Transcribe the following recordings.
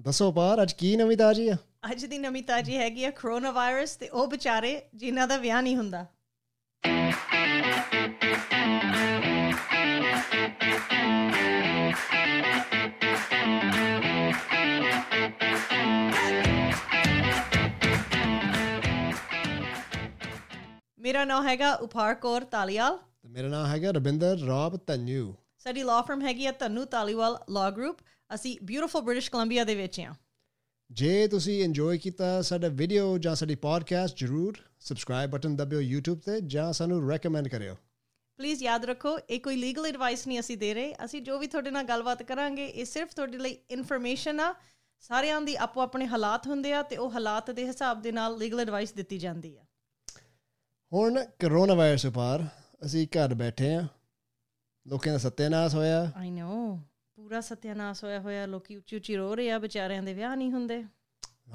ਦੱਸੋ ਪਾਰ ਅੱਜ ਕੀ ਨਵੀਂ ਤਾਜੀ ਆ? ਅੱਜ ਦੀ ਨਵੀਂ ਤਾਜੀ ਹੈਗੀ ਆ ਕਰੋਨਾ ਵਾਇਰਸ ਤੇ ਉਹ ਵਿਚਾਰੇ ਜਿਨ੍ਹਾਂ ਦਾ ਵਿਆਹ ਨਹੀਂ ਹੁੰਦਾ। ਮੇਰਾ ਨਾਮ ਹੈਗਾ ਉਪਾਰ ਕੌਰ ਤਾਲੀਵਾਲ। ਤੇ ਮੇਰਾ ਨਾਮ ਹੈਗਾ ਰਵਿੰਦਰ ਰੌਬ ਤਨੂ ਸਾਡੀ ਲਾਅ ਫਰਮ ਹੈਗੀ ਆ ਤਨੂ ਤਾਲੀਵਾਲ ਲਾਅ ਗਰੁੱਪ ਅਸੀਂ ਬਿਊਟੀਫੁਲ ਬ੍ਰਿਟਿਸ਼ ਕੋਲੰਬੀਆ ਦੇ ਵਿੱਚ ਆ ਜੇ ਤੁਸੀਂ ਇੰਜੋਏ ਕੀਤਾ ਸਾਡਾ ਵੀਡੀਓ ਜਾਂ ਸਾਡੀ ਪੋਡਕਾਸਟ ਜਰੂਰ ਸਬਸਕ੍ਰਾਈਬ ਬਟਨ ਦਬਿਓ YouTube ਤੇ ਜਾਂ ਸਾਨੂੰ ਰეკਮੈਂਡ ਕਰਿਓ। ਪਲੀਜ਼ ਯਾਦ ਰੱਖੋ ਇਹ ਕੋਈ ਲੀਗਲ ਐਡਵਾਈਸ ਨਹੀਂ ਅਸੀਂ ਦੇ ਰਹੇ। ਅਸੀਂ ਜੋ ਵੀ ਤੁਹਾਡੇ ਨਾਲ ਗੱਲਬਾਤ ਕਰਾਂਗੇ ਇਹ ਸਿਰਫ ਤੁਹਾਡੇ ਲਈ ਇਨਫੋਰਮੇਸ਼ਨ ਆ। ਸਾਰਿਆਂ ਦੀ ਆਪੋ ਆਪਣੇ ਹਾਲਾਤ ਹੁੰਦੇ ਆ ਤੇ ਉਹ ਹਾਲਾਤ ਦੇ ਹਿਸਾਬ ਦੇ ਨਾਲ ਲੀਗਲ ਐਡਵਾਈਸ ਦਿੱਤੀ ਜਾਂਦੀ ਆ। ਹੁਣ ਕਰੋਨਾ ਵਾਇਰਸ ਉਪਰ ਅਸੀਂ ਘਰ ਬੈਠੇ ਆ ਲੋਕਾਂ ਦਾ ਸੱਤਿਆਨਾਸ਼ ਹੋਇਆ। ਆਈ ਨੋ ਪੂਰਾ ਸਤਿਆਨਾਸ਼ ਹੋਇਆ ਹੋਇਆ ਲੋਕੀ ਉੱਚੀ ਉੱਚੀ ਰੋ ਰਹੇ ਆ ਵਿਚਾਰਿਆਂ ਦੇ ਵਿਆਹ ਨਹੀਂ ਹੁੰਦੇ।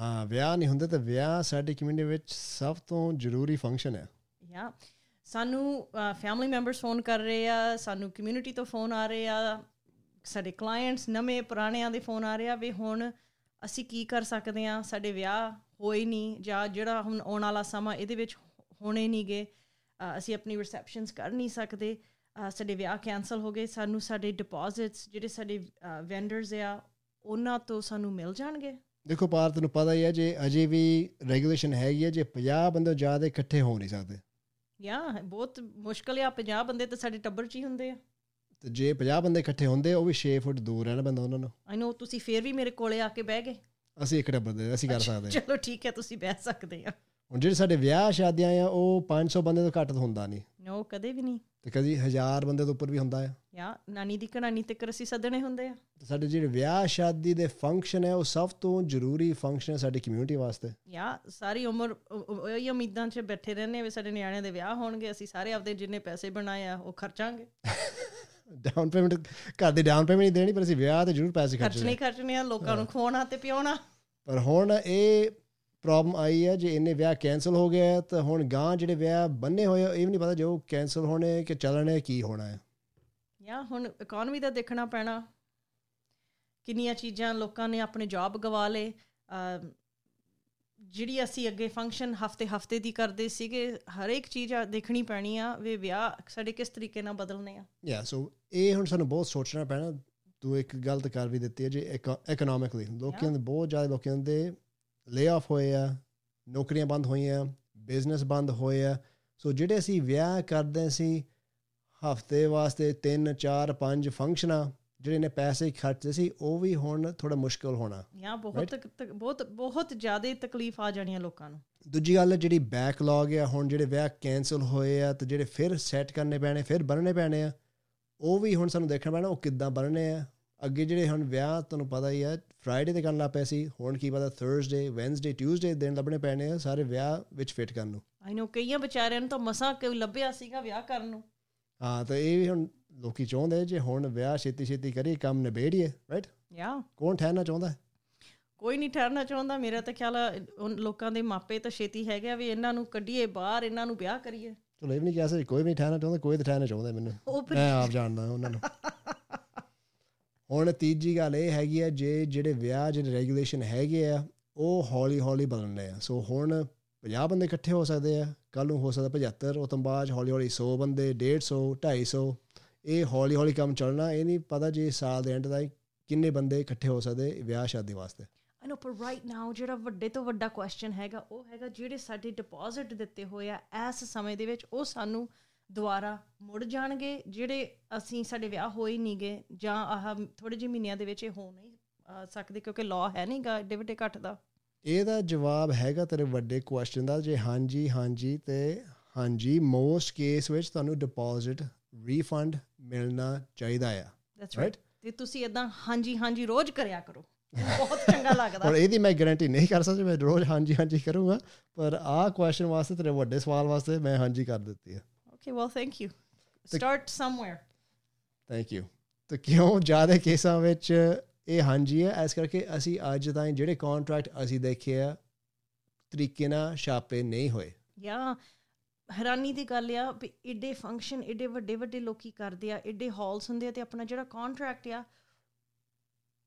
ਹਾਂ ਵਿਆਹ ਨਹੀਂ ਹੁੰਦੇ ਤੇ ਵਿਆਹ ਸਾਡੀ ਕਮਿਊਨਿਟੀ ਵਿੱਚ ਸਭ ਤੋਂ ਜ਼ਰੂਰੀ ਫੰਕਸ਼ਨ ਹੈ ਯਾ ਸਾਨੂੰ ਫੈਮਿਲੀ ਮੈਂਬਰਸ ਫੋਨ ਕਰ ਰਹੇ ਆ ਸਾਨੂੰ ਕਮਿਊਨਿਟੀ ਤੋਂ ਫੋਨ ਆ ਰਹੇ ਆ ਸਾਡੇ ਕਲਾਇੰਟਸ ਨਵੇਂ ਪੁਰਾਣਿਆਂ ਦੇ ਫੋਨ ਆ ਰਹੇ ਆ ਵੀ ਹੁਣ ਅਸੀਂ ਕੀ ਕਰ ਸਕਦੇ ਆ ਸਾਡੇ ਵਿਆਹ ਹੋਏ ਨਹੀਂ ਜਾਂ ਜਿਹੜਾ ਹੁਣ ਆਉਣ ਵਾਲਾ ਸਮਾਂ ਇਹਦੇ ਵਿੱਚ ਹੋਣੇ ਨਹੀਂਗੇ ਅਸੀਂ ਆਪਣੀ ਰਿਸੈਪਸ਼ਨਸ ਕਰ ਨਹੀਂ ਸਕਦੇ। ਸਾਡੇ ਵਿਆਹ ਕੈਨਸਲ ਹੋ ਗਏ ਸਾਨੂੰ ਸਾਡੇ ਡਿਪੋਜ਼ਿਟਸ ਜਿਹੜੇ ਸਾਡੇ ਵੈਂਡਰਸ ਆ ਉਹਨਾਂ ਤੋਂ ਸਾਨੂੰ ਮਿਲ ਜਾਣਗੇ? ਦੇਖੋ ਪਾਰ ਤੈਨੂੰ ਪਤਾ ਹੀ ਹੈ ਜੇ ਅਜੇ ਵੀ ਰੈਗੂਲੇਸ਼ਨ ਹੈਗੀ ਹੈ ਜੇ 50 ਬੰਦੇ ਜ਼ਿਆਦਾ ਇਕੱਠੇ ਹੋ ਨਹੀਂ ਸਕਦੇ। ਯਾ ਬਹੁਤ ਮੁਸ਼ਕਲ ਆ 50 ਬੰਦੇ ਤਾਂ ਸਾਡੇ ਟੱਬਰ 'ਚ ਹੀ ਹੁੰਦੇ ਆ। ਤੇ ਜੇ 50 ਬੰਦੇ ਇਕੱਠੇ ਹੁੰਦੇ ਉਹ ਵੀ 6 ਫੁੱਟ ਦੂਰ ਰਹਿਣਾ ਪੈਂਦਾ ਉਹਨਾਂ ਨੂੰ। ਆਈ نو ਤੁਸੀਂ ਫੇਰ ਵੀ ਮੇਰੇ ਕੋਲੇ ਆ ਕੇ ਬਹਿ ਗਏ। ਅਸੀਂ ਇੱਕ ਟੱਬਰ ਦੇ ਅਸੀਂ ਕਰ ਸਕਦੇ ਚਲੋ ਠੀਕ ਹੈ ਤੁਸੀਂ ਬਹਿ ਸਕਦੇ ਆ ਹੁਣ ਜਿਹੜੇ ਸਾਡੇ ਵਿਆਹ ਸ਼ਾਦੀਆਂ ਆ ਉਹ 500 ਬੰਦੇ ਤੋਂ ਘੱਟ ਹੁੰਦਾ ਨਹੀਂ। ਨੋ ਕਦੇ ਵੀ ਨਹੀਂ। ਤੇ ਕਦੀ 1000 ਬੰਦੇ ਤੋਂ ਉੱਪਰ ਵੀ ਹੁੰਦਾ ਆ। ਯਾ ਨਾਨੀ ਦੀ ਕਹਾਣੀ ਤੇ ਅਸੀਂ ਸੱਦਣੇ ਹੁੰਦੇ ਆ। ਸਾਡੇ ਜਿਹੜੇ ਵਿਆਹ ਸ਼ਾਦੀ ਦੇ ਫੰਕਸ਼ਨ ਹੈ ਉਹ ਸਭ ਤੋਂ ਜ਼ਰੂਰੀ ਫੰਕਸ਼ਨ ਹੈ ਸਾਡੀ ਕਮਿਊਨਿਟੀ ਵਾਸਤੇ। ਯਾ ਸਾਰੀ ਉਮਰ ਇਹ ਉਮੀਦਾਂ 'ਚ ਬੈਠੇ ਰਹਿੰਦੇ ਵੀ ਸਾਡੇ ਨਿਆਣਿਆਂ ਦੇ ਵਿਆਹ ਹੋਣਗੇ ਅਸੀਂ ਸਾਰੇ ਆਪਦੇ ਜਿੰਨੇ ਪੈਸੇ ਬਣਾਏ ਆ ਉਹ ਖਰਚਾਂਗੇ। ਡਾਊਨ ਪੇਮੈਂਟ ਘਰ ਦੀ ਡਾਊਨ ਪੇਮੈਂਟ ਨਹੀਂ ਦੇਣੀ ਪਰ ਅਸੀਂ ਵਿਆਹ ਤੇ ਜ਼ਰੂਰ ਪੈਸੇ ਖਰਚਣੇ ਖਰਚਣੇ ਖਰਚਣੇ ਆ ਲੋਕਾਂ ਨੂੰ ਖਵਾਉਣਾ ਤੇ ਪਿਉਣਾ। ਪਰ ਹੁਣ ਇਹ ਪ੍ਰੋਬਲਮ ਆਈ ਹੈ ਜੇ ਇੰਨੇ ਵਿਆਹ ਕੈਨਸਲ ਹੋ ਗਏ ਤਾਂ ਹੁਣ ਗਾਂ ਜਿਹੜੇ ਵਿਆਹ ਬੰਨੇ ਹੋਏ ਇਹ ਵੀ ਨਹੀਂ ਪਤਾ ਜੋ ਕੈਨਸਲ ਹੋਣੇ ਕਿ ਚੱਲਣੇ ਕੀ ਹੋਣਾ ਹੈ। ਯਾ ਹੁਣ ਇਕਨੋਮੀ ਦਾ ਦੇਖਣਾ ਪੈਣਾ ਕਿੰਨੀਆਂ ਚੀਜ਼ਾਂ ਲੋਕਾਂ ਨੇ ਆਪਣੇ ਜੌਬ ਗਵਾ ਲੇ ਜਿਹੜੀ ਅਸੀਂ ਅੱਗੇ ਫੰਕਸ਼ਨ ਹਫ਼ਤੇ ਹਫ਼ਤੇ ਦੀ ਕਰਦੇ ਸੀਗੇ ਹਰ ਇੱਕ ਚੀਜ਼ ਦੇਖਣੀ ਪੈਣੀ ਆ ਵੀ ਵਿਆਹ ਸਾਡੇ ਕਿਸ ਤਰੀਕੇ ਨਾਲ ਬਦਲਨੇ ਆ। ਯਾ ਸੋ ਇਹ ਹੁਣ ਸਾਨੂੰ ਬਹੁਤ ਸੋਚਣਾ ਪੈਣਾ ਤੂੰ ਇੱਕ ਗਲਤ ਕਰ ਵੀ ਦਿੱਤੀ ਹੈ ਜੇ ਇਕਨੋਮਿਕਲੀ ਲੋਕਾਂ ਦੇ ਬਹੁਤ ਜ਼ਿਆਦਾ ਲੋਕਾਂ ਦੇ ਲੇ ਆਫ ਹੋਏ ਆ ਨੌਕਰੀਆਂ ਬੰਦ ਹੋਈਆਂ ਬਿਜ਼ਨਸ ਬੰਦ ਹੋਏ ਆ। ਸੋ ਜਿਹੜੇ ਅਸੀਂ ਵਿਆਹ ਕਰਦੇ ਸੀ ਹਫ਼ਤੇ ਵਾਸਤੇ 3 4 5 ਫੰਕਸ਼ਨਾਂ ਜਿਹੜੇ ਨੇ ਪੈਸੇ ਖਰਚਦੇ ਸੀ ਉਹ ਵੀ ਹੁਣ ਥੋੜਾ ਮੁਸ਼ਕਲ ਹੋਣਾ। ਯਾ ਬਹੁਤ ਬਹੁਤ ਬਹੁਤ ਜ਼ਿਆਦਾ ਤਕਲੀਫ ਆ ਜਾਣੀਆਂ ਲੋਕਾਂ ਨੂੰ। ਦੂਜੀ ਗੱਲ ਜਿਹੜੀ ਬੈਕਲੌਗ ਆ ਹੁਣ ਜਿਹੜੇ ਵਿਆਹ ਕੈਨਸਲ ਹੋਏ ਆ ਤੇ ਜਿਹੜੇ ਫਿਰ ਸੈੱਟ ਕਰਨੇ ਪੈਣੇ ਫਿਰ ਬਣਨੇ ਪੈਣੇ ਆ ਉਹ ਵੀ ਹੁਣ ਸਾਨੂੰ ਦੇਖਣਾ ਪੈਣਾ ਉਹ ਕਿੱਦਾਂ ਬਣਨੇ ਆ। ਅੱਗੇ ਜਿਹੜੇ ਹੁਣ ਵਿਆਹ ਤੁਹਾਨੂੰ ਪਤਾ ਹੀ ਆ ਫਰਾਈਡੇ ਤੇ ਕਰਨ ਲੱਗ ਪਏ ਸੀ ਹੁਣ ਕੀ ਪਤਾ ਥਰਸਡੇ ਵੈਨਸਡੇ ਟਿਊਜ਼ਡੇ ਦਿਨ ਲੱਭਣੇ ਪੈਣੇ ਆ ਸਾਰੇ ਵਿਆਹ ਵਿੱਚ ਫਿੱਟ ਕਰਨ ਨੂੰ। ਆਈ ਨੋ ਕਈਆਂ ਵਿਚਾਰਿਆਂ ਨੂੰ ਤਾਂ ਮਸਾਂ ਕੋਈ ਲੱਭਿਆ ਸੀਗਾ ਵਿਆਹ ਕਰਨ ਨੂੰ। ਹਾਂ ਤਾਂ ਇਹ ਵੀ ਹੁਣ ਲੋਕੀ ਚਾਹੁੰਦੇ ਜੇ ਹੁਣ ਵਿਆਹ ਛੇਤੀ ਛੇਤੀ ਕਰੀ ਕੰਮ ਨਿਬੇੜੀਏ ਰਾਈਟ ਯਾ ਕੌਣ ਠਹਿਰਨਾ ਚਾਹੁੰਦਾ? ਕੋਈ ਨਹੀਂ ਠਹਿਰਨਾ ਚਾਹੁੰਦਾ ਮੇਰਾ ਤਾਂ ਖਿਆਲ ਉਹ ਲੋਕਾਂ ਦੇ ਮਾਪੇ ਤਾਂ ਛੇਤੀ ਹੈਗੇ ਵੀ ਇਹਨਾਂ ਨੂੰ ਕੱਢੀਏ ਬਾਹਰ ਇਹਨਾਂ ਨੂੰ ਵਿਆਹ ਕਰੀਏ। ਚਲੋ ਇਹ ਵੀ ਨਹੀਂ ਕਿਹਾ ਸੀ ਕੋਈ ਵੀ ਠਹਿਰਨਾ ਚਾਹੁੰਦਾ ਕੋਈ ਤਾਂ ਠਹਿਰਨਾ ਚਾਹੁੰਦਾ ਮੈਨੂੰ। ਮੈਂ ਆਪ ਜਾਣਦਾ ਉਹਨਾਂ ਨੂੰ। ਹੁਣ ਤੀਜੀ ਗੱਲ ਇਹ ਹੈਗੀ ਆ, ਜੇ ਜਿਹੜੇ ਵਿਆਹ ਜਿਹੜੇ ਰੈਗੂਲੇਸ਼ਨ ਹੈਗੇ ਆ, ਉਹ ਹੌਲੀ ਹੌਲੀ ਬਦਲਣੇ ਆ। ਸੋ ਹੁਣ 50 ਬੰਦੇ ਇਕੱਠੇ ਹੋ ਸਕਦੇ ਆ ਕੱਲ ਨੂੰ ਹੋ ਸਕਦਾ 75 ਉਹ ਤੋਂ ਬਾਅਦ ਹੌਲੀ ਹੌਲੀ 100 ਬੰਦੇ 150 250 ਇਹ ਹੌਲੀ ਹੌਲੀ ਕੰਮ ਚੱਲਣਾ, ਇਹ ਨਹੀਂ ਪਤਾ ਜੇ ਸਾਲ ਦੇ ਐਂਡ ਦਾ ਕਿੰਨੇ ਬੰਦੇ ਇਕੱਠੇ ਹੋ ਸਕਦੇ ਵਿਆਹ ਸ਼ਾਦੀ ਵਾਸਤੇ। ਆਈ ਨੋ ਪਰ ਰਾਈਟ ਨਾਓ ਜਿਹੜਾ ਵੱਡੇ ਤੋਂ ਵੱਡਾ ਕੁਐਸਚਨ ਹੈਗਾ, ਉਹ ਹੈਗਾ ਜਿਹੜੇ ਸਾਡੇ ਡਿਪੋਜ਼ਿਟ ਦਿੱਤੇ ਹੋਏ ਆ, ਇਸ ਸਮੇਂ ਦੇ ਵਿੱਚ ਉਹ ਸਾਨੂੰ ਦੁਬਾਰਾ ਮੁੜ ਜਾਣਗੇ ਜਿਹੜੇ ਅਸੀਂ ਸਾਡੇ ਵਿਆਹ ਹੋਏ ਨਹੀਂਗੇ ਜਾਂ ਆਹ ਥੋੜੇ ਜਿਹੇ ਮਹੀਨਿਆਂ ਦੇ ਵਿੱਚ ਇਹ ਹੋ ਨਹੀਂ ਸਕਦੇ ਕਿਉਂਕਿ ਲਾਅ ਹੈ ਨਹੀਂਗਾ ਡਿਵਿਡੇ ਘਟ ਦਾ। ਇਹਦਾ ਜਵਾਬ ਹੈਗਾ ਤੇਰੇ ਵੱਡੇ ਕੁਐਸਚਨ ਦਾ ਜੇ ਹਾਂਜੀ ਹਾਂਜੀ ਤੇ ਹਾਂਜੀ ਮੋਸਟ ਕੇਸ ਵਿੱਚ ਤੁਹਾਨੂੰ ਡਿਪੋਜ਼ਿਟ ਰੀਫੰਡ ਮਿਲਣਾ ਚਾਹੀਦਾ ਆ। ਦੈਟਸ ਰਾਈਟ ਤੇ ਤੁਸੀਂ ਇਦਾਂ ਹਾਂਜੀ ਹਾਂਜੀ ਰੋਜ਼ ਕਰਿਆ ਕਰੋ। ਬਹੁਤ ਚੰਗਾ ਲੱਗਦਾ। ਪਰ ਇਹਦੀ ਮੈਂ ਗਾਰੰਟੀ ਨਹੀਂ ਕਰ ਸਕਦਾ ਮੈਂ ਰੋਜ਼ ਹਾਂਜੀ ਹਾਂਜੀ ਕਰੂੰਗਾ ਪਰ ਆਹ ਕੁਐਸਚਨ ਵਾਸਤੇ ਤੇਰੇ ਵੱਡੇ ਸਵਾਲ ਵਾਸਤੇ ਮੈਂ ਹਾਂਜੀ ਕਰ ਦਿੱਤੀ ਹੈ okay well thank you start somewhere thank you ਤੇ ਕਿਉਂ ਜ਼ਿਆਦਾ ਕੇਸਾਂ ਵਿੱਚ ਇਹ ਹਾਂਜੀ ਹੈ? ਇਸ ਕਰਕੇ ਅਸੀਂ ਅੱਜ ਤਾਈਂ ਜਿਹੜੇ ਕੰਟਰੈਕਟ ਅਸੀਂ ਦੇਖੇ ਆ ਤਰੀਕੇ ਨਾਲ ਛਾਪੇ ਨਹੀਂ ਹੋਏ। ਯਾ ਹੈਰਾਨੀ ਦੀ ਗੱਲ ਆ ਵੀ ਏਡੇ ਫੰਕਸ਼ਨ ਏਡੇ ਵੱਡੇ ਵੱਡੇ ਲੋਕੀ ਕਰਦੇ ਆ ਏਡੇ ਹਾਲਸ ਹੁੰਦੇ ਆ ਤੇ ਆਪਣਾ ਜਿਹੜਾ ਕੰਟਰੈਕਟ ਆ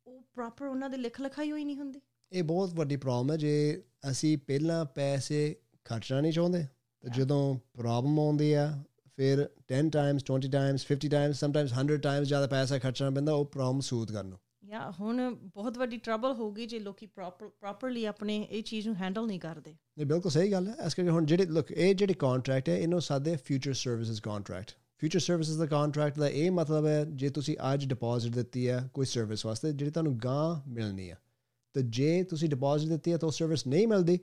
ਉਹ ਪ੍ਰੋਪਰ ਉਹਨਾਂ ਦੇ ਲਿਖ ਲਿਖਾਈ ਹੋਈ ਨਹੀਂ ਹੁੰਦੀ। ਇਹ ਬਹੁਤ ਵੱਡੀ ਪ੍ਰੋਬਲਮ ਹੈ ਜੇ ਅਸੀਂ ਪਹਿਲਾਂ ਪੈਸੇ ਖਰਚਣਾ ਨਹੀਂ ਚਾਹੁੰਦੇ ਤੇ ਜਦੋਂ ਪ੍ਰੋਬਲਮ ਆਉਂਦੀ ਆ ਫਿਰ 10 times 20 times 50 times sometimes 100 times ਜ਼ਿਆਦਾ ਪੈਸਾ ਖਰਚਣਾ ਪੈਂਦਾ ਉਹ ਪ੍ਰੋਬਲਮ ਸੂਦ ਕਰਨ ਨੂੰ। ਯਾ ਹੁਣ ਬਹੁਤ ਵੱਡੀ ਟਰਬਲ ਹੋਊਗੀ ਜੇ ਲੋਕੀ ਪ੍ਰੋਪਰ ਪ੍ਰੋਪਰਲੀ ਆਪਣੇ ਇਹ ਚੀਜ਼ ਨੂੰ ਹੈਂਡਲ ਨਹੀਂ ਕਰਦੇ। ਇਹ ਬਿਲਕੁਲ ਸਹੀ ਗੱਲ ਹੈ। ਇਸ ਕਰਕੇ ਹੁਣ ਜਿਹੜੇ ਲੁੱਕ ਇਹ ਜਿਹੜੇ ਕੰਟਰੈਕਟ ਹੈ ਇਹਨੂੰ ਸਾਦੇ future services contract future services ਦਾ ਕੰਟਰੈਕਟ ਦਾ ਇਹ ਮਤਲਬ ਹੈ ਜੇ ਤੁਸੀਂ ਅੱਜ ਡਿਪੋਜ਼ਿਟ ਦਿੱਤੀ ਹੈ ਕੋਈ ਸਰਵਿਸ ਵਾਸਤੇ ਜਿਹੜੀ ਤੁਹਾਨੂੰ ਗਾਂ ਮਿਲਣੀ ਹੈ। ਤੇ ਜੇ ਤੁਸੀਂ ਡਿਪੋਜ਼ਿਟ ਦਿੱਤੀ ਹੈ ਤਾਂ ਉਹ ਸਰਵਿਸ ਨਹੀਂ ਮਿਲਦੀ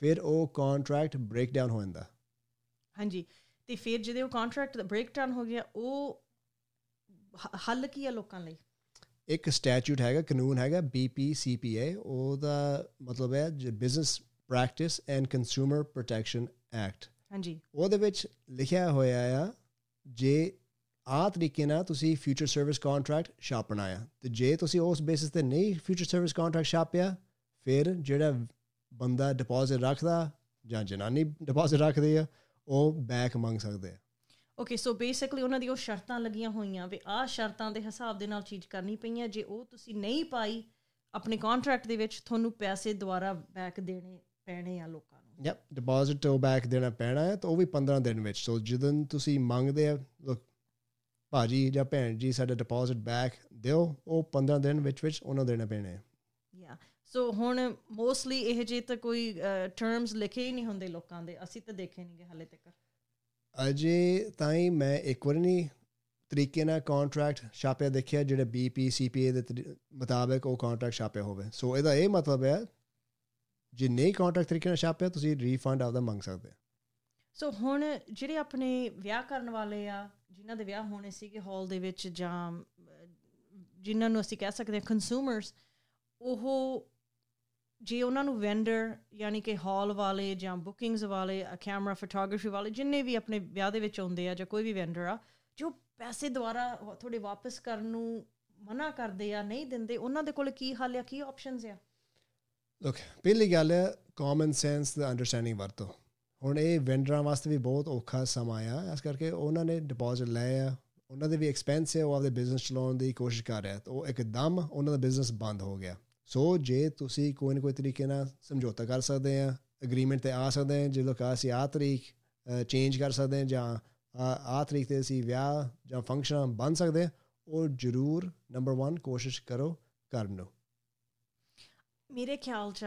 ਫਿਰ ਉਹ ਕੰਟਰੈਕਟ ਬ੍ਰੇਕ ਡਾਊਨ ਹੋ ਜਾਂਦਾ। ਹਾਂਜੀ। ਤੇ ਫਿਰ ਜਿਹਦੇ ਉਹ ਕੰਟਰੈਕਟ ਬ੍ਰੇਕ ਡਾਊਨ ਹੋ ਗਿਆ ਉਹ ਹੱਲ ਕੀ ਹੈ ਲੋਕਾਂ ਲਈ? ਇੱਕ ਸਟੈਚੂਟ ਹੈਗਾ ਕਾਨੂੰਨ ਹੈਗਾ BPCPA ਉਹਦਾ ਮਤਲਬ ਹੈ business practice and consumer protection act ਹਾਂਜੀ। ਉਹਦੇ ਵਿੱਚ ਲਿਖਿਆ ਹੋਇਆ ਆ ਜੇ ਆ ਤਰੀਕੇ ਨਾਲ ਤੁਸੀਂ ਫਿਊਚਰ ਸਰਵਿਸ ਕੰਟਰੈਕਟ ਛਾਪਣਾ ਆ ਤੇ ਜੇ ਤੁਸੀਂ ਉਸ ਬੇਸਿਸ ਤੇ ਨਹੀਂ ਫਿਊਚਰ ਸਰਵਿਸ ਕੰਟਰੈਕਟ ਛਾਪਿਆ ਫਿਰ ਜਿਹੜਾ ਬੰਦਾ ਡਿਪੋਜ਼ਿਟ ਰੱਖਦਾ ਜਾਂ ਜਨਾਨੀ ਡਿਪੋਜ਼ਿਟ ਰੱਖਦੀ ਆ ਉਹ ਬੈਕ ਮੰਗ ਸਕਦੇ ਆ। ਓਕੇ ਸੋ ਬੇਸਿਕਲੀ ਉਹਨਾਂ ਦੀ ਉਹ ਸ਼ਰਤਾਂ ਲੱਗੀਆਂ ਹੋਈਆਂ ਵੀ ਆਹ ਸ਼ਰਤਾਂ ਦੇ ਹਿਸਾਬ ਦੇ ਨਾਲ ਚੀਜ਼ ਕਰਨੀ ਪਈਆਂ ਜੇ ਉਹ ਤੁਸੀਂ ਨਹੀਂ ਪਾਈ ਆਪਣੇ ਕੰਟਰੈਕਟ ਦੇ ਵਿੱਚ ਤੁਹਾਨੂੰ ਪੈਸੇ ਦੁਬਾਰਾ ਬੈਕ ਦੇਣੇ ਪੈਣੇ ਆ ਲੋਕਾਂ ਨੂੰ। ਯਪ ਡਿਪੋਜ਼ਿਟ ਤੋਂ ਬੈਕ ਦੇਣਾ ਪੈਣਾ ਹੈ ਤਾਂ ਉਹ ਵੀ 15 ਦਿਨ ਵਿੱਚ। ਸੋ ਜਦੋਂ ਤੁਸੀਂ ਮੰਗਦੇ ਆ ਲੁੱਕ ਭਾਜੀ ਜਾਂ ਭੈਣ ਜੀ ਸਾਡਾ ਡਿਪੋਜ਼ਿਟ ਬੈਕ ਦਿਓ ਉਹ 15 ਦਿਨ ਵਿੱਚ ਵਿੱਚ ਉਹਨਾਂ ਦੇਣਾ ਪੈਣਾ ਹੈ ਯਾ ਸੋ ਹੁਣ ਮੋਸਟਲੀ ਇਹ ਜੇ ਤਾਂ ਕੋਈ ਟਰਮਸ ਲਿਖੇ ਹੀ ਨਹੀਂ ਹੁੰਦੇ ਲੋਕਾਂ ਦੇ ਅਸੀਂ ਤਾਂ ਦੇਖੇ ਨਹੀਂਗੇ ਹਾਲੇ ਤੱਕ। ਅਜੇ ਤਾਈਂ ਮੈਂ ਇੱਕ ਵਾਰ ਨਹੀਂ ਤਰੀਕੇ ਨਾਲ ਕੰਟਰੈਕਟ ਛਾਪਿਆ ਦੇਖਿਆ ਜਿਹੜੇ ਬੀਪੀ ਸੀਪੀਏ ਦੇ ਮੁਤਾਬਕ ਉਹ ਕੰਟਰੈਕਟ ਛਾਪਿਆ ਹੋਵੇ। ਸੋ ਇਹਦਾ ਇਹ ਮਤਲਬ ਹੈ ਜੇ ਨਹੀਂ ਕੰਟਰੈਕਟ ਤਰੀਕੇ ਨਾਲ ਛਾਪਿਆ ਤੁਸੀਂ ਰੀਫੰਡ ਆਪਦਾ ਮੰਗ ਸਕਦੇ ਸੋ ਹੁਣ ਜਿਹੜੇ ਆਪਣੇ ਵਿਆਹ ਕਰਨ ਵਾਲੇ ਆ ਜਿਨ੍ਹਾਂ ਦੇ ਵਿਆਹ ਹੋਣੇ ਸੀਗੇ ਹਾਲ ਦੇ ਵਿੱਚ ਜਾਂ ਜਿਨ੍ਹਾਂ ਨੂੰ ਅਸੀਂ ਕਹਿ ਸਕਦੇ ਹਾਂ ਕੰਜ਼ਿਊਮਰਸ ਉਹ ਜੇ ਉਹਨਾਂ ਨੂੰ ਵੈਂਡਰ ਯਾਨੀ ਕਿ ਹਾਲ ਵਾਲੇ ਜਾਂ ਬੁਕਿੰਗਸ ਵਾਲੇ ਕੈਮਰਾ ਫੋਟੋਗ੍ਰਾਫੀ ਵਾਲੇ ਜਿੰਨੇ ਵੀ ਆਪਣੇ ਵਿਆਹ ਦੇ ਵਿੱਚ ਆਉਂਦੇ ਆ ਜਾਂ ਕੋਈ ਵੀ ਵੈਂਡਰ ਆ, ਜੋ ਪੈਸੇ ਦੁਆਰਾ ਤੁਹਾਡੇ ਵਾਪਸ ਕਰਨ ਨੂੰ ਮਨਾ ਕਰਦੇ ਆ, ਨਹੀਂ ਦਿੰਦੇ, ਉਹਨਾਂ ਦੇ ਕੋਲ ਕੀ ਹੱਲ ਆ, ਕੀ ਆਪਸ਼ਨਸ ਆ? ਲੁੱਕ ਪਹਿਲੀ ਗੱਲ ਹੈ ਕਾਮਨ ਸੈਂਸ ਦਾ ਅੰਡਰਸਟੈਂਡਿੰਗ ਵਰਤੋ। ਹੁਣ ਇਹ ਵੈਂਡਰਾਂ ਵਾਸਤੇ ਵੀ ਬਹੁਤ ਔਖਾ ਸਮਾਂ ਆ, ਇਸ ਕਰਕੇ ਉਹਨਾਂ ਨੇ ਡਿਪੋਜ਼ਿਟ ਲਏ ਆ। ਉਹਨਾਂ ਦੇ ਵੀ ਐਕਸਪੈਂਸ ਹੈ ਉਹ ਆਪਦੇ ਬਿਜ਼ਨਸ ਚਲਾਉਣ ਦੀ ਕੋਸ਼ਿਸ਼ ਕਰ ਰਿਹਾ। ਤਾਂ ਉਹ ਇੱਕਦਮ ਉਹਨਾਂ ਦਾ ਬਿਜ਼ਨਸ ਬੰਦ ਹੋ ਗਿਆ। ਸੋ ਜੇ ਤੁਸੀਂ ਕੋਈ ਨਾ ਕੋਈ ਤਰੀਕੇ ਨਾਲ ਸਮਝੌਤਾ ਕਰ ਸਕਦੇ ਆ ਐਗਰੀਮੈਂਟ ਤੇ ਆ ਸਕਦੇ ਆ, ਜਦੋਂ ਕਾ ਅਸੀਂ ਆ ਤਰੀਕ ਚੇਂਜ ਕਰ ਸਕਦੇ ਆ ਜਾਂ ਆ ਤਰੀਕ ਤੇ ਅਸੀਂ ਵਿਆਹ ਜਾਂ ਫੰਕਸ਼ਨ ਬਣ ਸਕਦੇ ਆ, ਉਹ ਜ਼ਰੂਰ ਨੰਬਰ 1 ਕੋਸ਼ਿਸ਼ ਕਰੋ ਕਰਨ ਨੂੰ। ਮੇਰੇ ਖਿਆਲ 'ਚ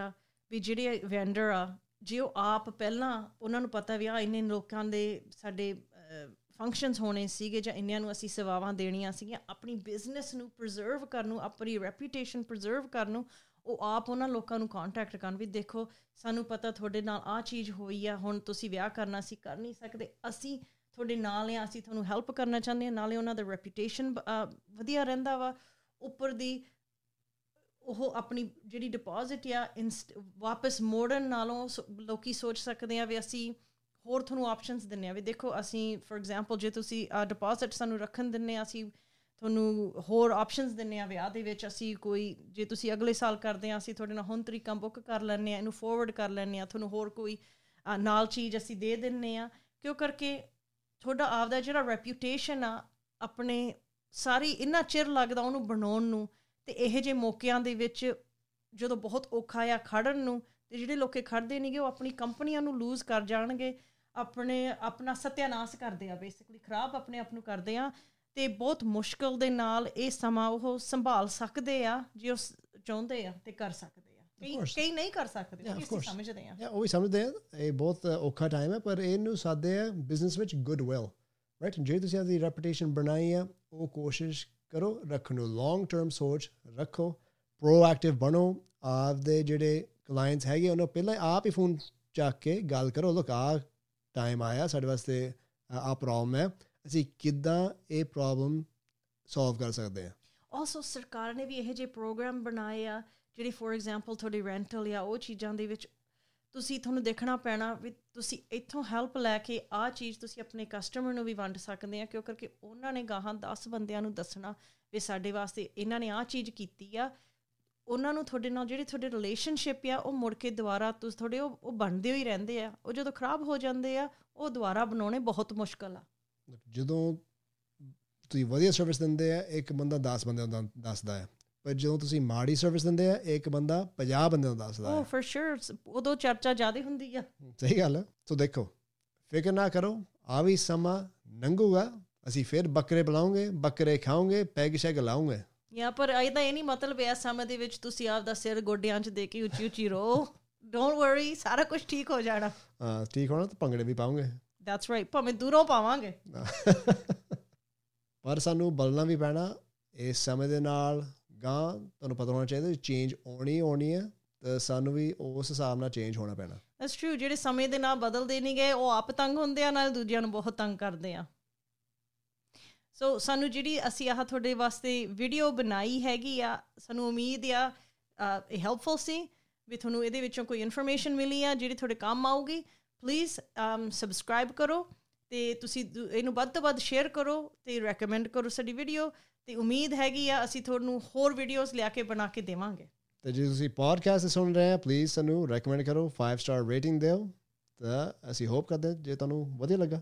ਵੀ ਜਿਹੜੇ ਵੈਂਡਰ ਆ, ਜੇ ਉਹ ਆਪ ਪਹਿਲਾਂ ਉਹਨਾਂ ਨੂੰ ਪਤਾ ਵੀ ਆ ਇੰਨੇ ਲੋਕਾਂ ਦੇ ਸਾਡੇ ਫੰਕਸ਼ਨਸ ਹੋਣੇ ਸੀਗੇ ਜਾਂ ਇੰਨਿਆਂ ਨੂੰ ਅਸੀਂ ਸੇਵਾਵਾਂ ਦੇਣੀਆਂ ਸੀਗੀਆਂ, ਆਪਣੀ ਬਿਜ਼ਨਸ ਨੂੰ ਪ੍ਰੀਜ਼ਰਵ ਕਰਨ ਨੂੰ, ਆਪਣੀ ਰੈਪਿਊਟੇਸ਼ਨ ਪ੍ਰੀਜ਼ਰਵ ਕਰਨ ਨੂੰ, ਉਹ ਆਪ ਉਹਨਾਂ ਲੋਕਾਂ ਨੂੰ ਕੰਟੈਕਟ ਕਰਨ ਵੀ ਦੇਖੋ, ਸਾਨੂੰ ਪਤਾ ਤੁਹਾਡੇ ਨਾਲ ਆ ਚੀਜ਼ ਹੋਈ ਆ, ਹੁਣ ਤੁਸੀਂ ਵਿਆਹ ਕਰਨਾ ਸੀ, ਕਰ ਨਹੀਂ ਸਕਦੇ, ਅਸੀਂ ਤੁਹਾਡੇ ਨਾਲ ਆ, ਅਸੀਂ ਤੁਹਾਨੂੰ ਹੈਲਪ ਕਰਨਾ ਚਾਹੁੰਦੇ ਹਾਂ, ਨਾਲੇ ਉਹਨਾਂ ਦਾ ਰੈਪਿਊਟੇਸ਼ਨ ਵਧੀਆ ਰਹਿੰਦਾ ਵਾ, ਉੱਪਰ ਦੀ ਉਹ ਆਪਣੀ ਜਿਹੜੀ ਡਿਪੋਜ਼ਿਟ ਆ ਵਾਪਸ ਮੋੜਨ ਨਾਲੋਂ ਲੋਕੀ ਸੋਚ ਸਕਦੇ ਆ ਵੀ ਅਸੀਂ ਹੋਰ ਤੁਹਾਨੂੰ ਆਪਸ਼ਨਸ ਦਿੰਨੇ ਆ ਵੀ ਦੇਖੋ ਅਸੀਂ ਫੋਰ ਐਗਜ਼ਾਮਪਲ ਜੇ ਤੁਸੀਂ ਡਿਪੋਜ਼ਿਟ ਸਾਨੂੰ ਰੱਖਣ ਦਿੰਨੇ ਆ, ਅਸੀਂ ਤੁਹਾਨੂੰ ਹੋਰ ਆਪਸ਼ਨਸ ਦਿੰਨੇ ਆ ਵਿਆਹ ਦੇ ਵਿੱਚ, ਅਸੀਂ ਕੋਈ, ਜੇ ਤੁਸੀਂ ਅਗਲੇ ਸਾਲ ਕਰਦੇ ਆ, ਅਸੀਂ ਤੁਹਾਡੇ ਨਾਲ ਹੁਣ ਤਰੀਕਾ ਬੁੱਕ ਕਰ ਲੈਣੇ ਆ, ਇਹਨੂੰ ਫਾਰਵਰਡ ਕਰ ਲੈਣੇ ਆ, ਤੁਹਾਨੂੰ ਹੋਰ ਕੋਈ ਨਾਲ ਚੀਜ਼ ਅਸੀਂ ਦੇ ਦਿੰਨੇ ਆ, ਕਿਉਂ ਕਰਕੇ ਤੁਹਾਡਾ ਆਪਦਾ ਜਿਹੜਾ ਰੈਪਿਊਟੇਸ਼ਨ ਆ, ਆਪਣੇ ਸਾਰੀ ਇੰਨਾ ਚਿਰ ਲੱਗਦਾ ਉਹਨੂੰ ਬਣਾਉਣ ਨੂੰ, ਤੇ ਇਹ ਜੇ ਮੌਕਿਆਂ ਦੇ ਵਿੱਚ ਜਦੋਂ ਬਹੁਤ ਔਖਾ ਆ ਖੜਨ ਨੂੰ ਤੇ ਜਿਹੜੇ ਲੋਕੇ ਖੜਦੇ ਨਹੀਂਗੇ ਉਹ ਆਪਣੀ ਕੰਪਨੀਆਂ ਨੂੰ ਲੂਜ਼ ਕਰ ਜਾਣਗੇ ਆਪਣੇ ਆਪਣਾ ਸਤਿਆਨਾਸ਼ ਕਰਦੇ ਆ ਬੇਸਿਕਲੀ ਖਰਾਬ ਆਪਣੇ ਆਪ ਨੂੰ ਕਰਦੇ ਆ ਤੇ ਬਹੁਤ ਮੁਸ਼ਕਲ ਦੇ ਨਾਲ ਇਹ ਸਮਾਂ ਉਹ ਸੰਭਾਲ ਸਕਦੇ ਆ ਜੇ ਉਹ ਚਾਹੁੰਦੇ ਆ ਤੇ ਕਰ ਸਕਦੇ ਆ। ਕਈ ਨਹੀਂ ਕਰ ਸਕਦੇ ਉਹ ਸਮਝਦੇ ਆ। ਯਾ ਉਹ ਵੀ ਸਮਝਦੇ ਆ ਇਹ ਬਹੁਤ ਔਖਾ ਟਾਈਮ ਹੈ ਪਰ ਇਹਨੂੰ ਸਾਦੇ ਆ ਬਿਜ਼ਨਸ ਵਿੱਚ ਗੁੱਡ ਵਿਲ ਰਾਈਟ ਜੇ ਤੁਸੀਂ ਆਪਣੀ ਰੈਪਿਊਟੇਸ਼ਨ ਬਣਾਈ ਆ ਉਹ ਕੋਸ਼ਿਸ਼ ਕਰੋ ਰੱਖਣ ਨੂੰ। ਲੌਂਗ ਟਰਮ ਸੋਚ ਰੱਖੋ ਪ੍ਰੋਐਕਟਿਵ ਬਣੋ ਆਪਦੇ ਜਿਹੜੇ ਕਲਾਇੰਟਸ ਹੈਗੇ ਉਹਨਾਂ ਪਹਿਲਾਂ ਆਪ ਹੀ ਫੋਨ ਚੱਕ ਕੇ ਗੱਲ ਕਰੋ ਲੋਕ ਆ ਟਾਈਮ ਆਇਆ ਸਾਡੇ ਵਾਸਤੇ ਆ ਪ੍ਰੋਬਲਮ ਹੈ। ਅਸੀਂ ਕਿੱਦਾਂ ਇਹ ਪ੍ਰੋਬਲਮ ਸੋਲਵ ਕਰ ਸਕਦੇ ਹਾਂ? ਆਲਸੋ ਸਰਕਾਰ ਨੇ ਵੀ ਇਹ ਜੇ ਪ੍ਰੋਗਰਾਮ ਬਣਾਏ ਆ, ਜਿਹੜੀ ਫੋਰ ਐਗਜ਼ਾਮਪਲ ਤੁਹਾਡੀ ਰੈਂਟਲ ਜਾਂ ਉਹ ਚੀਜ਼ਾਂ ਦੇ ਵਿੱਚ ਤੁਸੀਂ ਤੁਹਾਨੂੰ ਦੇਖਣਾ ਪੈਣਾ ਵੀ ਤੁਸੀਂ ਇੱਥੋਂ ਹੈਲਪ ਲੈ ਕੇ ਆ ਚੀਜ਼ ਤੁਸੀਂ ਆਪਣੇ ਕਸਟਮਰ ਨੂੰ ਵੀ ਵੰਡ ਸਕਦੇ ਆ, ਕਿਉਂ ਕਰਕੇ ਉਹਨਾਂ ਨੇ ਗਾਹਾਂ 10 ਬੰਦਿਆਂ ਨੂੰ ਦੱਸਣਾ ਵੀ ਸਾਡੇ ਵਾਸਤੇ ਇਹਨਾਂ ਨੇ ਆ ਚੀਜ਼ ਕੀਤੀ ਆ। ਉਹਨਾਂ ਨੂੰ ਤੁਹਾਡੇ ਨਾਲ ਜਿਹੜੀ ਤੁਹਾਡੇ ਰਿਲੇਸ਼ਨਸ਼ਿਪ ਆ ਉਹ ਮੁੜ ਕੇ ਦੁਬਾਰਾ ਤੁਸੀਂ ਤੁਹਾਡੇ ਉਹ ਬਣਦੇ ਹੀ ਰਹਿੰਦੇ ਆ। ਉਹ ਜਦੋਂ ਖਰਾਬ ਹੋ ਜਾਂਦੇ ਆ ਉਹ ਦੁਬਾਰਾ ਬਣਾਉਣੇ ਬਹੁਤ ਮੁਸ਼ਕਲ ਆ। ਜਦੋਂ ਤੁਸੀਂ ਵਧੀਆ ਸਰਵਿਸ ਦਿੰਦੇ ਆ ਇੱਕ ਬੰਦਾ 10 ਬੰਦਿਆਂ ਨੂੰ ਦੱਸਦਾ ਹੈ। ਪਰ ਜਦੋਂ ਤੁਸੀਂ ਮਾੜੀ ਸਰਵਿਸ ਦਿੰਦੇ ਆ ਇੱਕ ਬੰਦਾ 50 ਬੰਦਿਆਂ ਨੂੰ ਦੱਸਦਾ ਓ ਫॉर ਸ਼ੋਰ ਉਦੋਂ ਚਰਚਾ ਜ਼ਿਆਦਾ ਹੁੰਦੀ ਆ। ਸਹੀ ਗੱਲ ਹੈ ਸੋ ਦੇਖੋ ਫਿਕਰ ਨਾ ਕਰੋ ਆ ਵੀ ਸਮਾਂ ਲੰਘੂਗਾ ਅਸੀਂ ਫਿਰ ਬੱਕਰੇ ਬੁਲਾਉਂਗੇ ਬੱਕਰੇ ਖਾਉਂਗੇ ਪੈਗ ਸ਼ੈਗ ਲਾਉਂਗੇ। ਯਾ ਪਰ ਇਹਦਾ ਇਹ ਨਹੀਂ ਮਤਲਬ ਹੈ ਸਮੇਂ ਦੇ ਵਿੱਚ ਤੁਸੀਂ ਆਪ ਦਾ ਸਿਰ ਗੋਡਿਆਂ 'ਚ ਦੇ ਕੇ ਉੱਚੀ ਉੱਚੀ ਰੋ। ਡੋਨਟ ਵਰੀ ਸਾਰਾ ਕੁਝ ਠੀਕ ਹੋ ਜਾਣਾ। ਹਾਂ ਠੀਕ ਹੋਣਾ ਤਾਂ ਭੰਗੜੇ ਵੀ ਪਾਉਂਗੇ। ਦੈਟਸ ਰਾਈਟ ਭਾਵੇਂ ਦੂਰੋਂ ਪਾਵਾਂਗੇ। ਪਰ ਸਾਨੂੰ ਬਲਣਾ ਵੀ ਪੈਣਾ ਇਸ ਸਮੇਂ ਦੇ ਨਾਲ ਗਾਂ ਤੁਹਾਨੂੰ ਪਤਾ ਹੋਣਾ ਚਾਹੀਦਾ ਚੇਂਜ ਆਉਣੀ ਆਉਣੀ ਹੈ ਤਾਂ ਸਾਨੂੰ ਵੀ ਉਸ ਹਿਸਾਬ ਨਾਲ ਚੇਂਜ ਹੋਣਾ ਪੈਣਾ। ਦੈਟਸ ਟਰੂ ਜਿਹੜੇ ਸਮੇਂ ਦੇ ਨਾਲ ਬਦਲਦੇ ਨਹੀਂ ਗਏ ਉਹ ਆਪ ਤੰਗ ਹੁੰਦੇ ਆ ਨਾਲ ਦੂਜਿਆਂ ਨੂੰ ਬਹੁਤ ਤੰਗ ਕਰਦੇ ਆ। ਸੋ ਸਾਨੂੰ ਜਿਹੜੀ ਅਸੀਂ ਆਹ ਤੁਹਾਡੇ ਵਾਸਤੇ ਵੀਡੀਓ ਬਣਾਈ ਹੈਗੀ ਆ ਸਾਨੂੰ ਉਮੀਦ ਆ ਇਹ ਹੈਲਪਫੁਲ ਸੀ ਵੀ ਤੁਹਾਨੂੰ ਇਹਦੇ ਵਿੱਚੋਂ ਕੋਈ ਇਨਫੋਰਮੇਸ਼ਨ ਮਿਲੀ ਆ ਜਿਹੜੀ ਤੁਹਾਡੇ ਕੰਮ ਆਊਗੀ। ਪਲੀਜ਼ ਸਬਸਕ੍ਰਾਈਬ um, ਕਰੋ ਤੇ ਤੁਸੀਂ ਇਹਨੂੰ ਵੱਧ ਤੋਂ ਵੱਧ ਸ਼ੇਅਰ ਕਰੋ ਤੇ ਰეკਮੈਂਡ ਕਰੋ ਸਾਡੀ ਵੀਡੀਓ ਤੇ ਉਮੀਦ ਹੈਗੀ ਆ ਅਸੀਂ ਤੁਹਾਨੂੰ ਹੋਰ ਵੀਡੀਓਜ਼ ਲਿਆ ਕੇ ਬਣਾ ਕੇ ਦੇਵਾਂਗੇ। ਤੇ ਜੇ ਤੁਸੀਂ ਪੋਡਕਾਸਟ ਸੁਣ ਰਹੇ ਆ ਪਲੀਜ਼ ਸਾਨੂੰ ਰეკਮੈਂਡ ਕਰੋ 5 ਸਟਾਰ ਰੇਟਿੰਗ ਦਿਓ ਤਾਂ ਅਸੀਂ ਹੋਪ ਕਰਦੇ ਜੇ ਤੁਹਾਨੂੰ ਵਧੀਆ ਲੱਗਾ।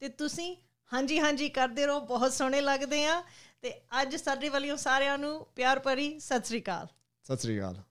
ਤੇ ਤੁਸੀਂ ਹਾਂਜੀ ਹਾਂਜੀ, ਕਰਦੇ ਰਹੋ, ਬਹੁਤ ਸੋਹਣੇ ਲੱਗਦੇ ਆ। ਤੇ ਅੱਜ ਸਾਡੇ ਵੱਲੋਂ ਸਾਰਿਆਂ ਨੂੰ ਪਿਆਰ ਭਰੀ ਸਤਿ ਸ੍ਰੀ ਅਕਾਲ। ਸਤਿ ਸ੍ਰੀ ਅਕਾਲ।